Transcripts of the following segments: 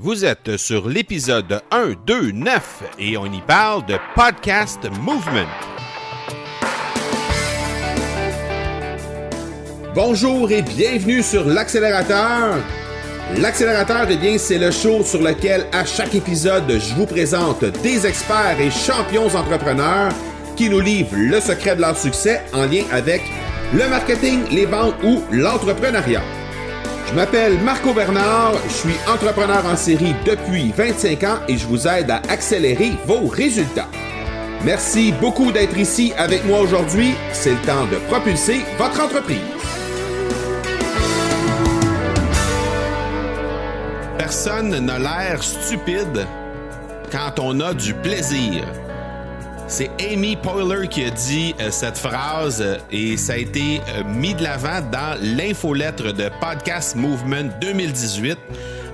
Vous êtes sur l'épisode 1, 2, 9 et on y parle de Podcast Movement. Bonjour et bienvenue sur l'accélérateur. L'accélérateur, eh bien, c'est le show sur lequel à chaque épisode, je vous présente des experts et champions entrepreneurs qui nous livrent le secret de leur succès en lien avec le marketing, les ventes ou l'entrepreneuriat. Je m'appelle Marco Bernard, je suis entrepreneur en série depuis 25 ans et je vous aide à accélérer vos résultats. Merci beaucoup d'être ici avec moi aujourd'hui. C'est le temps de propulser votre entreprise. Personne n'a l'air stupide quand on a du plaisir. C'est Amy Poehler qui a dit euh, cette phrase euh, et ça a été euh, mis de l'avant dans l'infolettre de Podcast Movement 2018.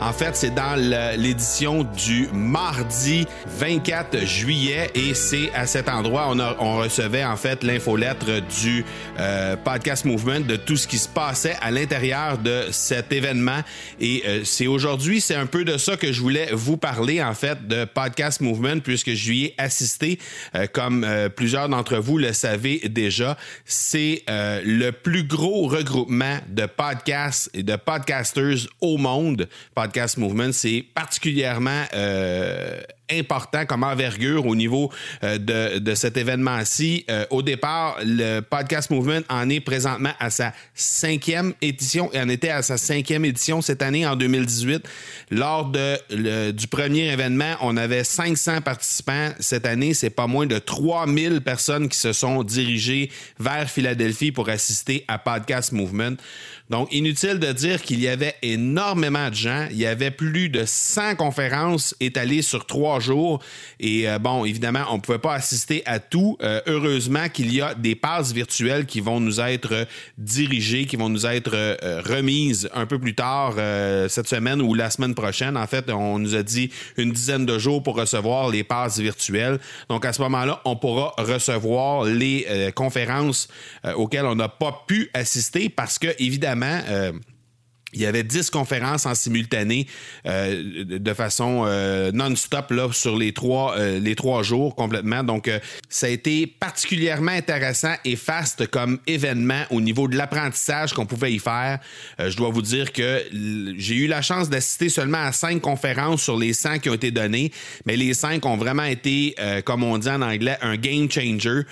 En fait, c'est dans l'édition du mardi 24 juillet et c'est à cet endroit on, on recevait en fait l'infolettre du euh, podcast Movement de tout ce qui se passait à l'intérieur de cet événement. Et euh, c'est aujourd'hui, c'est un peu de ça que je voulais vous parler en fait de podcast Movement puisque je lui ai assisté, euh, comme plusieurs d'entre vous le savez déjà. C'est le plus gros regroupement de podcasts et de podcasters au monde. Movement, c'est particulièrement euh, important comme envergure au niveau euh, de, de, cet événement-ci. Euh, au départ, le Podcast Movement en est présentement à sa cinquième édition et en était à sa cinquième édition cette année en 2018. Lors de, du premier événement, on avait 500 participants. Cette année, c'est pas moins de 3000 personnes qui se sont dirigées vers Philadelphie pour assister à Podcast Movement. Donc, inutile de dire qu'il y avait énormément de gens. Il y avait plus de 100 conférences étalées sur trois jours. Et euh, bon, évidemment, on ne pouvait pas assister à tout. Euh, heureusement qu'il y a des passes virtuelles qui vont nous être dirigées, qui vont nous être euh, remises un peu plus tard cette semaine ou la semaine prochaine. En fait, on nous a dit une dizaine de jours pour recevoir les passes virtuelles. Donc, à ce moment-là, on pourra recevoir les conférences auxquelles on n'a pas pu assister parce que, évidemment, euh, il y avait 10 conférences en simultané euh, de façon euh, non-stop là, sur les trois, les trois jours complètement. Donc, ça a été particulièrement intéressant et faste comme événement au niveau de l'apprentissage qu'on pouvait y faire. je dois vous dire que j'ai eu la chance d'assister seulement à cinq conférences sur les 100 qui ont été données, mais les cinq ont vraiment été, comme on dit en anglais, un game changer.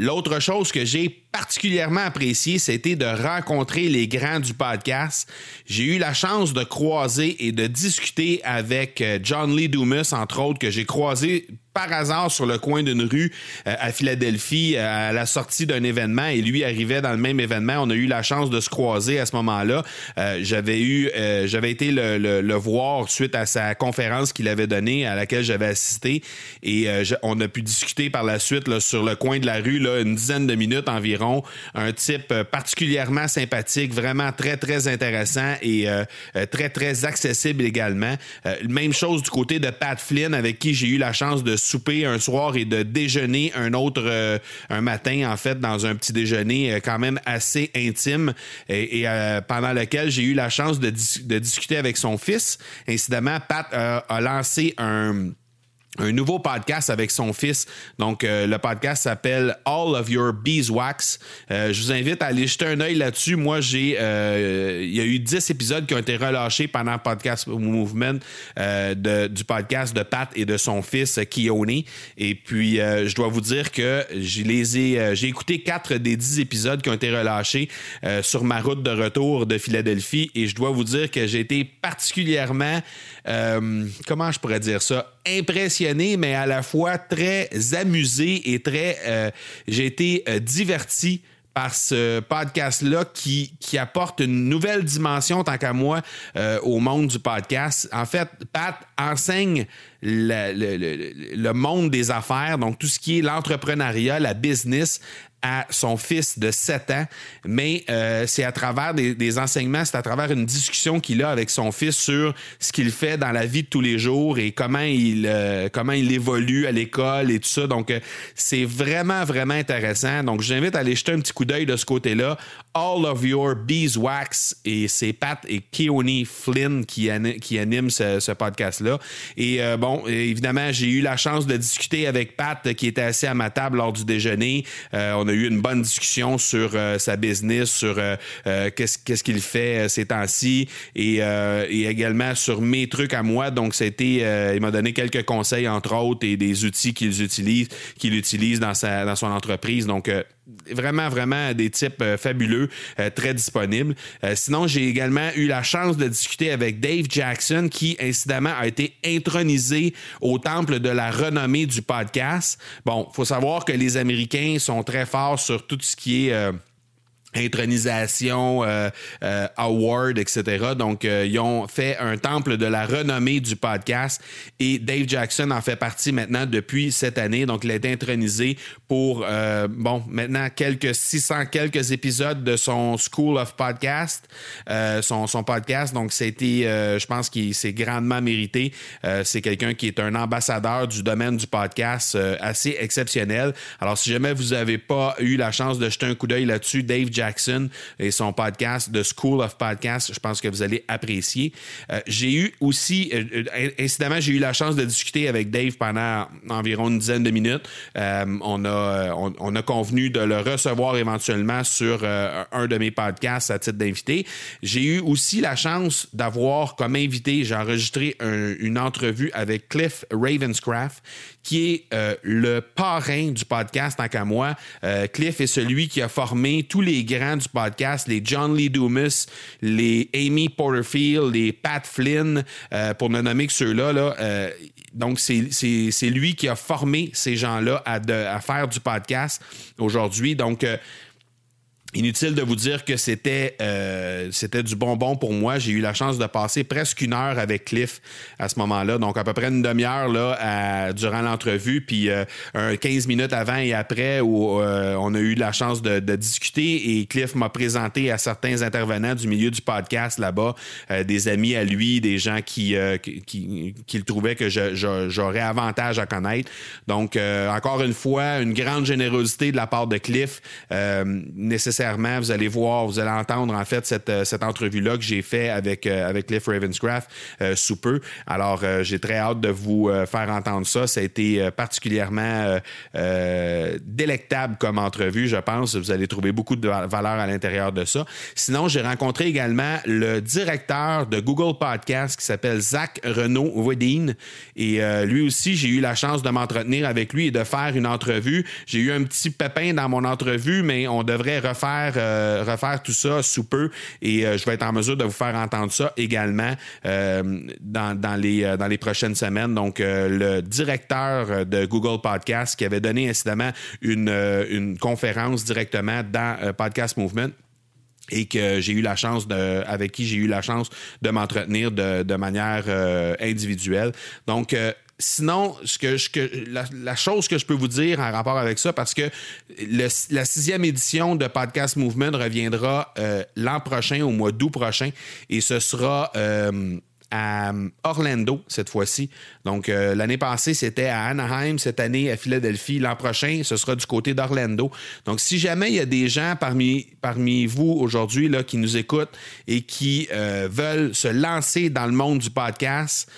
L'autre chose que j'ai particulièrement apprécié, c'était de rencontrer les grands du podcast. J'ai eu la chance de croiser et de discuter avec euh, John Lee Dumas, entre autres, que j'ai croisé par hasard sur le coin d'une rue euh, à Philadelphie euh, à la sortie d'un événement et lui arrivait dans le même événement. On a eu la chance de se croiser à ce moment-là. Euh, j'avais eu, j'avais été le, voir suite à sa conférence qu'il avait donnée à laquelle j'avais assisté et on a pu discuter par la suite sur le coin de la rue là, une dizaine de minutes environ. Un type particulièrement sympathique, vraiment très très intéressant et très très accessible également. même chose du côté de Pat Flynn avec qui j'ai eu la chance de souper un soir et de déjeuner un autre euh, un matin, en fait, dans un petit déjeuner euh, quand même assez intime et, euh, pendant lequel j'ai eu la chance de, de, discuter avec son fils. Incidemment, Pat a lancé un un nouveau podcast avec son fils. Donc, euh, le podcast s'appelle All of Your Beeswax. Euh, je vous invite à aller jeter un œil là-dessus. Moi, j'ai, euh, il y a eu 10 épisodes qui ont été relâchés pendant le podcast Movement du podcast de Pat et de son fils Keone. Et puis, je dois vous dire que j'ai j'ai écouté 4 des 10 épisodes qui ont été relâchés sur ma route de retour de Philadelphie. Et je dois vous dire que j'ai été particulièrement, comment je pourrais dire ça, impressionné, mais à la fois très amusé et très. Euh, j'ai été euh, diverti par ce podcast-là qui, apporte une nouvelle dimension, tant qu'à moi, euh, au monde du podcast. En fait, Pat enseigne le, le, monde des affaires, donc tout ce qui est l'entrepreneuriat, la business, à son fils de 7 ans, mais euh, c'est à travers des, enseignements, c'est à travers une discussion qu'il a avec son fils sur ce qu'il fait dans la vie de tous les jours et comment il, euh, comment il évolue à l'école et tout ça. Donc, euh, c'est vraiment, vraiment intéressant. Donc, j'invite à aller jeter un petit coup d'œil de ce côté-là. All of Your Beeswax et c'est Pat et Keone Flynn qui, qui animent ce, podcast-là. Et euh, bon, évidemment, j'ai eu la chance de discuter avec Pat qui était assis à ma table lors du déjeuner. Euh, on a eu une bonne discussion sur euh, sa business, sur qu'est-ce qu'il fait ces temps-ci et, également sur mes trucs à moi. Donc, c'était, il m'a donné quelques conseils, entre autres, et des outils qu'il utilise, qu'il utilise dans, sa, dans son entreprise. Donc, vraiment, vraiment des types euh, fabuleux, euh, très disponibles. Euh, sinon, j'ai également eu la chance de discuter avec Dave Jackson, qui, incidemment, a été intronisé au temple de la renommée du podcast. Bon, faut savoir que les Américains sont très forts sur tout ce qui est intronisation, euh, euh, award, etc. Donc, euh, ils ont fait un temple de la renommée du podcast et Dave Jackson en fait partie maintenant depuis cette année. Donc, il a été intronisé pour, bon, maintenant quelques 600 quelques épisodes de son School of Podcast, son, son podcast. Donc, c'était, je pense qu'il s'est grandement mérité. C'est quelqu'un qui est un ambassadeur du domaine du podcast assez exceptionnel. Alors, si jamais vous n'avez pas eu la chance de jeter un coup d'œil là-dessus, Dave Jackson Jackson et son podcast The School of Podcast. Je pense que vous allez apprécier. Euh, j'ai eu aussi, euh, euh, incidemment, j'ai eu la chance de discuter avec Dave pendant environ une dizaine de minutes. on, a, on, a convenu de le recevoir éventuellement sur un de mes podcasts à titre d'invité. J'ai eu aussi la chance d'avoir comme invité, j'ai enregistré une entrevue avec Cliff Ravenscraft, qui est euh, le parrain du podcast tant qu'à moi. Euh, Cliff est celui qui a formé tous les grands du podcast, les John Lee Dumas, les Amy Porterfield, les Pat Flynn, euh, pour ne nommer que ceux-là. Là, donc, c'est lui qui a formé ces gens-là à, à, faire du podcast aujourd'hui. Donc, Inutile de vous dire que c'était euh, c'était du bonbon pour moi. J'ai eu la chance de passer presque une heure avec Cliff à ce moment-là, donc à peu près une demi-heure là durant l'entrevue, puis euh, un 15 minutes avant et après où euh, on a eu la chance de, discuter et Cliff m'a présenté à certains intervenants du milieu du podcast là-bas, des amis à lui, des gens qui qui, qui, le trouvaient que j'aurais avantage à connaître. Donc encore une fois, une grande générosité de la part de Cliff nécessaire vous allez voir, vous allez entendre en fait cette, euh, cette entrevue-là que j'ai fait avec, euh, avec Cliff Ravenscraft euh, sous peu. Alors, j'ai très hâte de vous faire entendre ça. Ça a été particulièrement délectable comme entrevue, je pense. Vous allez trouver beaucoup de valeur à l'intérieur de ça. Sinon, j'ai rencontré également le directeur de Google Podcast qui s'appelle Zach Renaud Wedin. Et lui aussi, j'ai eu la chance de m'entretenir avec lui et de faire une entrevue. J'ai eu un petit pépin dans mon entrevue, mais on devrait refaire euh, refaire, tout ça sous peu et euh, je vais être en mesure de vous faire entendre ça également euh, dans, les, dans les prochaines semaines. Donc, le directeur de Google Podcast qui avait donné incidemment une, une conférence directement dans Podcast Movement et que j'ai eu la chance de, avec qui j'ai eu la chance de m'entretenir de manière individuelle. Donc, sinon, ce que, la, chose que je peux vous dire en rapport avec ça, parce que la sixième édition de Podcast Movement reviendra euh, l'an prochain, au mois d'août prochain, et ce sera euh, à Orlando cette fois-ci. Donc, euh, l'année passée, c'était à Anaheim, cette année à Philadelphie. L'an prochain, ce sera du côté d'Orlando. Donc, si jamais il y a des gens parmi, parmi vous aujourd'hui qui nous écoutent et qui veulent se lancer dans le monde du podcast,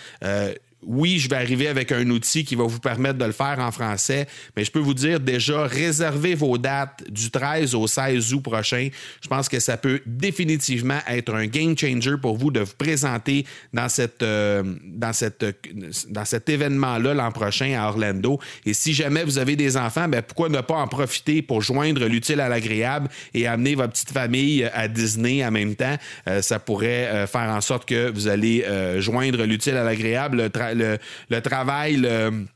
oui, je vais arriver avec un outil qui va vous permettre de le faire en français, mais je peux vous dire déjà, réservez vos dates du 13 au 16 août prochain. Je pense que ça peut définitivement être un game changer pour vous de vous présenter dans, euh, dans cet événement-là l'an prochain à Orlando. Et si jamais vous avez des enfants, ben pourquoi ne pas en profiter pour joindre l'utile à l'agréable et amener votre petite famille à Disney en même temps? Euh, ça pourrait euh, faire en sorte que vous allez joindre l'utile à l'agréable le, le travail, le,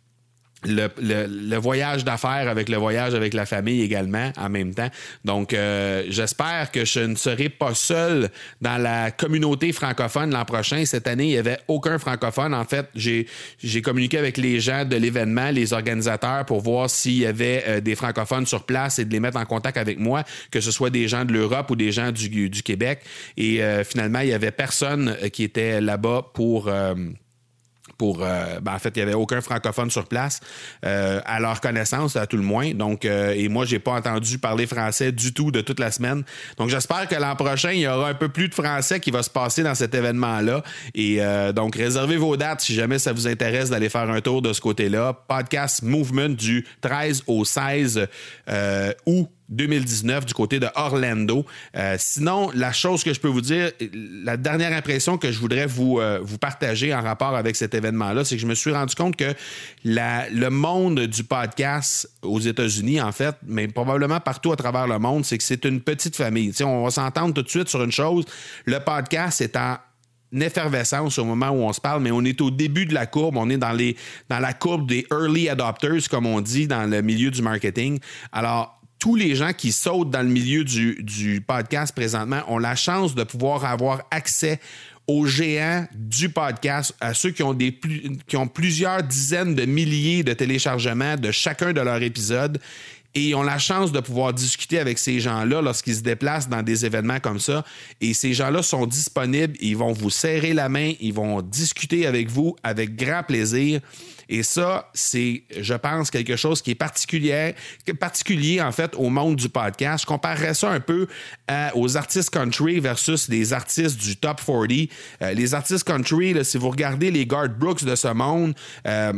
le, voyage d'affaires avec le voyage avec la famille également en même temps. Donc, euh, j'espère que je ne serai pas seul dans la communauté francophone l'an prochain. Cette année, il n'y avait aucun francophone. En fait, j'ai communiqué avec les gens de l'événement, les organisateurs, pour voir s'il y avait euh, des francophones sur place et de les mettre en contact avec moi, que ce soit des gens de l'Europe ou des gens du, du Québec. Et euh, finalement, il n'y avait personne qui était là-bas pour pour. Euh, ben, en fait, il n'y avait aucun francophone sur place, euh, à leur connaissance, à tout le moins. Donc, euh, et moi, j'ai pas entendu parler français du tout de toute la semaine. Donc, j'espère que l'an prochain, il y aura un peu plus de français qui va se passer dans cet événement-là. Et donc, réservez vos dates si jamais ça vous intéresse d'aller faire un tour de ce côté-là. Podcast Movement du 13 au 16 août 2019 du côté de Orlando. Euh, sinon, la chose que je peux vous dire, la dernière impression que je voudrais vous, euh, partager en rapport avec cet événement-là, c'est que je me suis rendu compte que le monde du podcast aux États-Unis, en fait, mais probablement partout à travers le monde, c'est que c'est une petite famille. on va s'entendre tout de suite sur une chose. Le podcast est en effervescence au moment où on se parle, mais on est au début de la courbe. On est dans, dans la courbe des early adopters, comme on dit dans le milieu du marketing. Alors, tous les gens qui sautent dans le milieu du, podcast présentement ont la chance de pouvoir avoir accès aux géants du podcast, à ceux qui ont, qui ont plusieurs dizaines de milliers de téléchargements de chacun de leurs épisodes et ont la chance de pouvoir discuter avec ces gens-là lorsqu'ils se déplacent dans des événements comme ça. Et ces gens-là sont disponibles, ils vont vous serrer la main, ils vont discuter avec vous avec grand plaisir. Et ça, c'est, je pense, quelque chose qui est particulier, particulier en fait au monde du podcast. Je comparerais ça un peu aux artistes country versus les artistes du top 40. Euh, les artistes country, si vous regardez les Guard Brooks de ce monde, euh,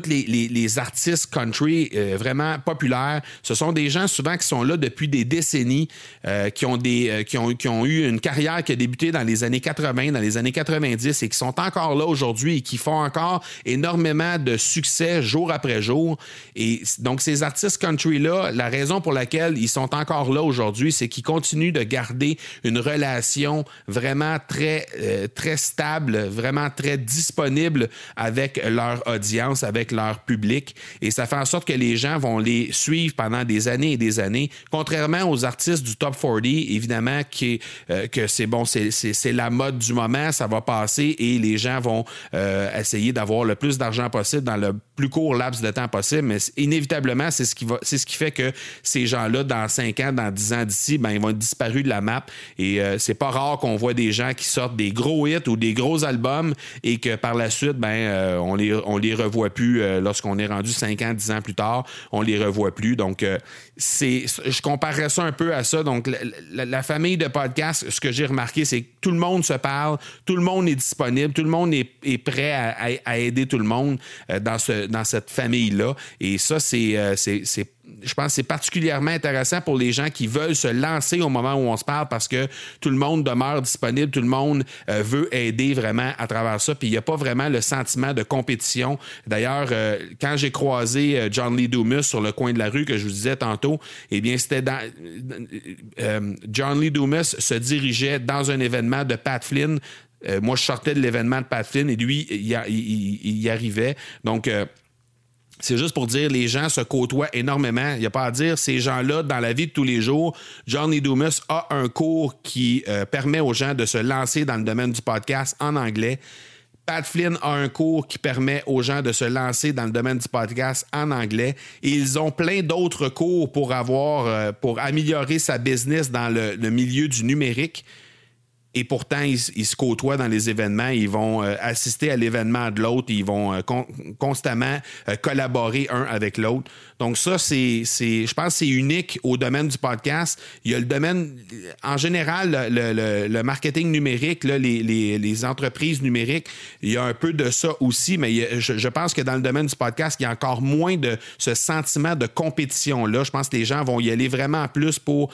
tous les, artistes country euh, vraiment populaires, ce sont des gens souvent qui sont là depuis des décennies, euh, qui, ont des, euh, qui, ont, qui ont eu une carrière qui a débuté dans les années 80, dans les années 90 et qui sont encore là aujourd'hui et qui font encore énormément de succès jour après jour. Et donc, ces artistes country-là, la raison pour laquelle ils sont encore là aujourd'hui, c'est qu'ils continuent de garder une relation vraiment très, très stable, vraiment très disponible avec leur audience, avec leur public et ça fait en sorte que les gens vont les suivre pendant des années et des années. Contrairement aux artistes du top 40, évidemment, qui euh, que c'est bon, c'est la mode du moment, ça va passer et les gens vont euh, essayer d'avoir le plus d'argent possible dans le plus court laps de temps possible. Mais inévitablement, c'est ce qui va, c'est ce qui fait que ces gens-là, dans 5 ans, dans 10 ans d'ici, ben, ils vont être disparus de la map. Et euh, c'est pas rare qu'on voit des gens qui sortent des gros hits ou des gros albums et que par la suite, ben, on les, on les revoit plus euh, lorsqu'on est rendu 5 ans, 10 ans plus tard, on les revoit plus. Donc, euh, c'est, je comparerais ça un peu à ça. Donc, la, famille de podcasts, ce que j'ai remarqué, c'est que tout le monde se parle, tout le monde est disponible, tout le monde est, prêt à, aider tout le monde euh, dans, ce, dans cette famille-là. Et ça, c'est, c'est, c'est je pense que c'est particulièrement intéressant pour les gens qui veulent se lancer au moment où on se parle parce que tout le monde demeure disponible, tout le monde euh, veut aider vraiment à travers ça. Puis il n'y a pas vraiment le sentiment de compétition. D'ailleurs, euh, quand j'ai croisé euh, John Lee Dumas sur le coin de la rue que je vous disais tantôt, eh bien, c'était dans. John Lee Dumas se dirigeait dans un événement de Pat Flynn. moi, je sortais de l'événement de Pat Flynn et lui, il, il y arrivait. Donc, c'est juste pour dire les gens se côtoient énormément. Il n'y a pas à dire ces gens-là dans la vie de tous les jours. Johnny Dumas a un cours qui euh, permet aux gens de se lancer dans le domaine du podcast en anglais. Pat Flynn a un cours qui permet aux gens de se lancer dans le domaine du podcast en anglais. Et ils ont plein d'autres cours pour avoir, euh, pour améliorer sa business dans le milieu du numérique et pourtant, ils, se côtoient dans les événements, ils vont euh, assister à l'événement de l'autre, ils vont euh, constamment euh, collaborer un avec l'autre. Donc ça, c'est, je pense c'est unique au domaine du podcast. Il y a le domaine, en général, le, marketing numérique, là, les, entreprises numériques, il y a un peu de ça aussi, mais je, pense que dans le domaine du podcast, il y a encore moins de ce sentiment de compétition-là. Je pense que les gens vont y aller vraiment plus pour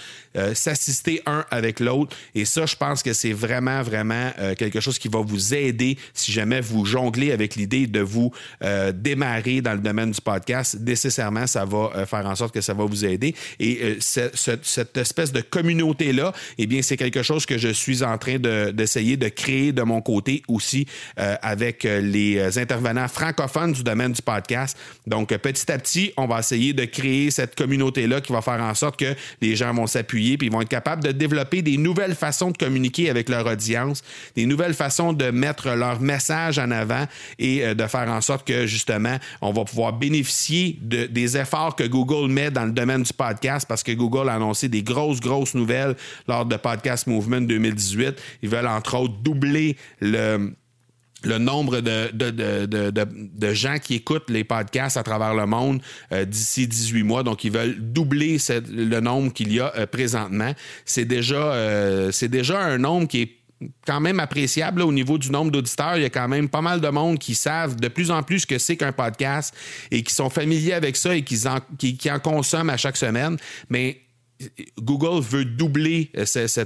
s'assister un avec l'autre. Et ça, je pense que c'est vraiment, vraiment euh, quelque chose qui va vous aider si jamais vous jonglez avec l'idée de vous euh, démarrer dans le domaine du podcast. Nécessairement, ça va euh, faire en sorte que ça va vous aider. Et cette espèce de communauté-là, eh bien, c'est quelque chose que je suis en train d'essayer de, créer de mon côté aussi avec les intervenants francophones du domaine du podcast. Donc, petit à petit, on va essayer de créer cette communauté-là qui va faire en sorte que les gens vont s'appuyer puis ils vont être capables de développer des nouvelles façons de communiquer avec leur audience, des nouvelles façons de mettre leur message en avant et euh, de faire en sorte que justement, on va pouvoir bénéficier de, des efforts que Google met dans le domaine du podcast parce que Google a annoncé des grosses, grosses nouvelles lors de Podcast Movement 2018. Ils veulent entre autres doubler le nombre de, de, gens qui écoutent les podcasts à travers le monde euh, d'ici 18 mois. Donc, ils veulent doubler le nombre qu'il y a euh, présentement. C'est déjà, euh, c'est déjà un nombre qui est quand même appréciable au niveau du nombre d'auditeurs. Il y a quand même pas mal de monde qui savent de plus en plus ce que c'est qu'un podcast et qui sont familiers avec ça et qui qui, qui en consomment à chaque semaine. Mais Google veut doubler euh,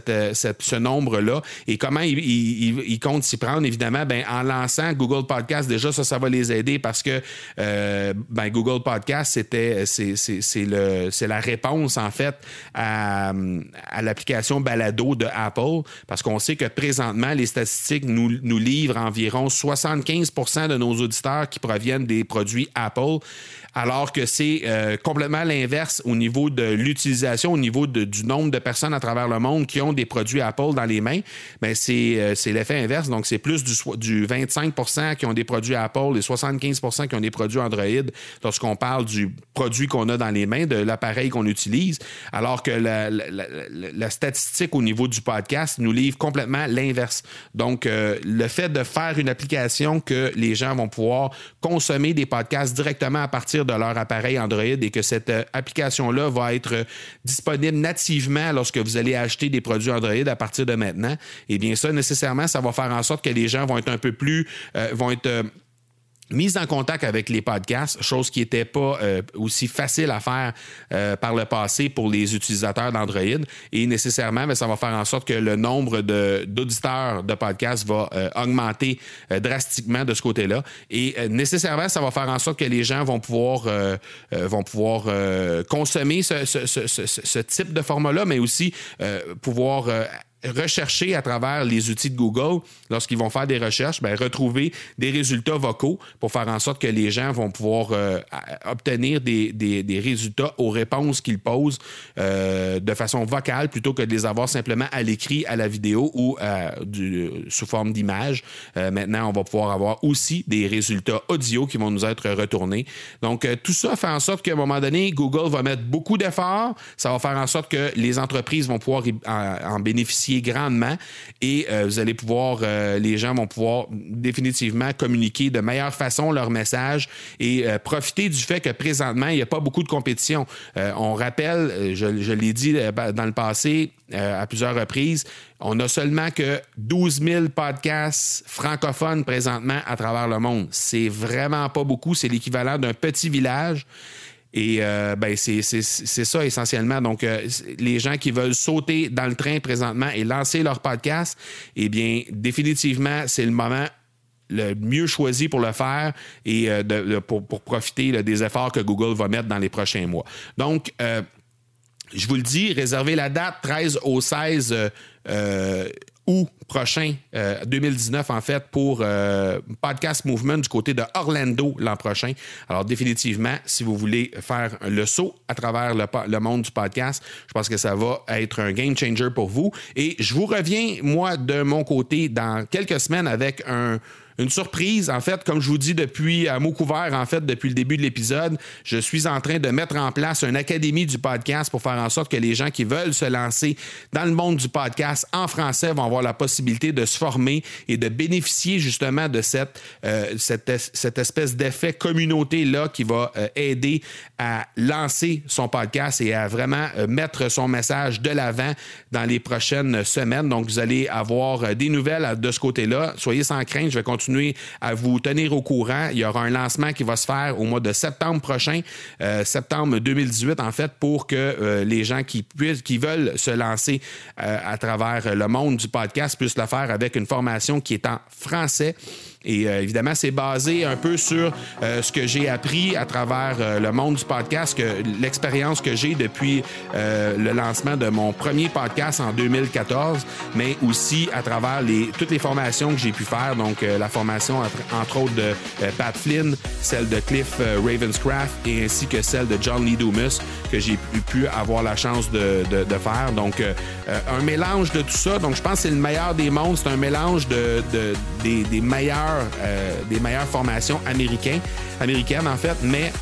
euh, ce, nombre-là. Et comment il, compte s'y prendre? Évidemment, ben, en lançant Google Podcast, déjà, ça, ça va les aider parce que euh, ben, Google Podcast, c'était c'est la réponse, en fait, à, l'application Balado de Apple. Parce qu'on sait que présentement, les statistiques nous, nous livrent environ 75% de nos auditeurs qui proviennent des produits Apple alors que c'est euh, complètement l'inverse au niveau de l'utilisation, au niveau du nombre de personnes à travers le monde qui ont des produits Apple dans les mains. Mais euh, c'est l'effet inverse. Donc, c'est plus du, du 25 qui ont des produits Apple et 75 qui ont des produits Android lorsqu'on parle du produit qu'on a dans les mains, de l'appareil qu'on utilise, alors que la, la, statistique au niveau du podcast nous livre complètement l'inverse. Donc, euh, le fait de faire une application que les gens vont pouvoir consommer des podcasts directement à partir de leur appareil Android et que cette euh, application-là va être euh, disponible nativement lorsque vous allez acheter des produits Android à partir de maintenant, eh bien ça, nécessairement, ça va faire en sorte que les gens vont être un peu plus, euh, vont être mise en contact avec les podcasts, chose qui n'était pas euh, aussi facile à faire euh, par le passé pour les utilisateurs d'Android. Et nécessairement, ben, ça va faire en sorte que le nombre d'auditeurs de, podcasts va euh, augmenter drastiquement de ce côté-là. Et nécessairement, ça va faire en sorte que les gens vont pouvoir, vont pouvoir consommer ce, ce, type de format-là, mais aussi pouvoir rechercher à travers les outils de Google, lorsqu'ils vont faire des recherches, bien, retrouver des résultats vocaux pour faire en sorte que les gens vont pouvoir euh, obtenir des, des, résultats aux réponses qu'ils posent euh, de façon vocale plutôt que de les avoir simplement à l'écrit, à la vidéo ou euh, sous forme d'image. maintenant, on va pouvoir avoir aussi des résultats audio qui vont nous être retournés. Donc, tout ça fait en sorte qu'à un moment donné, Google va mettre beaucoup d'efforts. Ça va faire en sorte que les entreprises vont pouvoir en bénéficier grandement et euh, vous allez pouvoir, euh, les gens vont pouvoir définitivement communiquer de meilleure façon leur message et euh, profiter du fait que présentement, il n'y a pas beaucoup de compétition. on rappelle, je, je l'ai dit dans le passé à plusieurs reprises, on a seulement que 12 000 podcasts francophones présentement à travers le monde. C'est vraiment pas beaucoup. C'est l'équivalent d'un petit village. Et euh, ben, c'est ça essentiellement. Donc, euh, les gens qui veulent sauter dans le train présentement et lancer leur podcast, eh bien, définitivement, c'est le moment le mieux choisi pour le faire et euh, de, pour, pour, profiter des efforts que Google va mettre dans les prochains mois. Donc, je vous le dis, réservez la date 13 au 16 août prochain, 2019 euh, en fait, pour euh, Podcast Movement du côté de Orlando l'an prochain. Alors définitivement, si vous voulez faire le saut à travers le, le, monde du podcast, je pense que ça va être un game changer pour vous. Et je vous reviens, moi, de mon côté, dans quelques semaines avec un une surprise. En fait, comme je vous dis depuis à mot couvert, en fait, depuis le début de l'épisode, je suis en train de mettre en place une académie du podcast pour faire en sorte que les gens qui veulent se lancer dans le monde du podcast en français vont avoir la possibilité de se former et de bénéficier justement de cette, euh, cette, espèce d'effet communauté-là qui va euh, aider à lancer son podcast et à vraiment euh, mettre son message de l'avant dans les prochaines semaines. Donc, vous allez avoir des nouvelles de ce côté-là. Soyez sans crainte, je vais continuer à vous tenir au courant. Il y aura un lancement qui va se faire au mois de septembre prochain, euh, septembre 2018 en fait, pour que euh, les gens qui puissent, qui veulent se lancer euh, à travers le monde du podcast puissent le faire avec une formation qui est en français. Et euh, évidemment, c'est basé un peu sur euh, ce que j'ai appris à travers euh, le monde du podcast, que l'expérience que j'ai depuis le lancement de mon premier podcast en 2014, mais aussi à travers les, toutes les formations que j'ai pu faire. Donc, la formation entre, autres de Pat Flynn, celle de Cliff Ravenscraft et ainsi que celle de John Lee Dumas que j'ai pu, avoir la chance de, de, faire. Donc, un mélange de tout ça. Donc, je pense que c'est le meilleur des mondes. C'est un mélange de, des, meilleurs euh, des meilleures formations américaines, américaines en fait, mais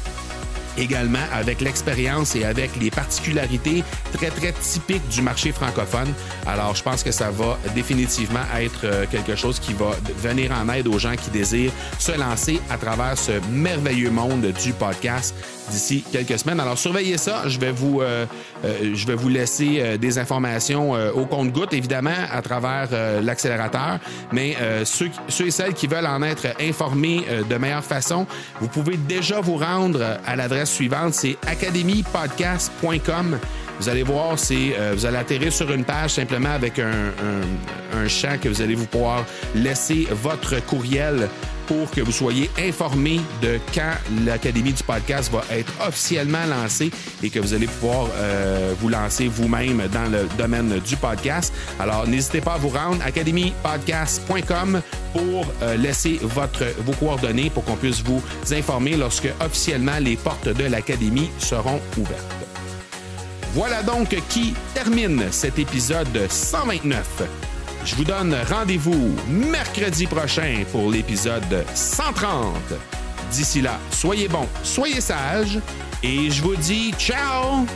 également avec l'expérience et avec les particularités très, très typiques du marché francophone. Alors, je pense que ça va définitivement être euh, quelque chose qui va venir en aide aux gens qui désirent se lancer à travers ce merveilleux monde du podcast d'ici quelques semaines. Alors, surveillez ça. Je vais vous, euh, euh, je vais vous laisser des informations au compte-goutte, évidemment, à travers l'accélérateur. Mais ceux, ceux et celles qui veulent en être informés de meilleure façon, vous pouvez déjà vous rendre à l'adresse suivante, c'est academypodcast.com. Vous allez voir, c'est, euh, vous allez atterrir sur une page simplement avec un, un, champ que vous allez vous pouvoir laisser votre courriel pour que vous soyez informé de quand l'Académie du podcast va être officiellement lancée et que vous allez pouvoir euh, vous lancer vous-même dans le domaine du podcast. Alors, n'hésitez pas à vous rendre academypodcast.com pour euh, laisser votre, vos coordonnées pour qu'on puisse vous informer lorsque officiellement les portes de l'Académie seront ouvertes. Voilà donc qui termine cet épisode 129. Je vous donne rendez-vous mercredi prochain pour l'épisode 130. D'ici là, soyez bons, soyez sages et je vous dis ciao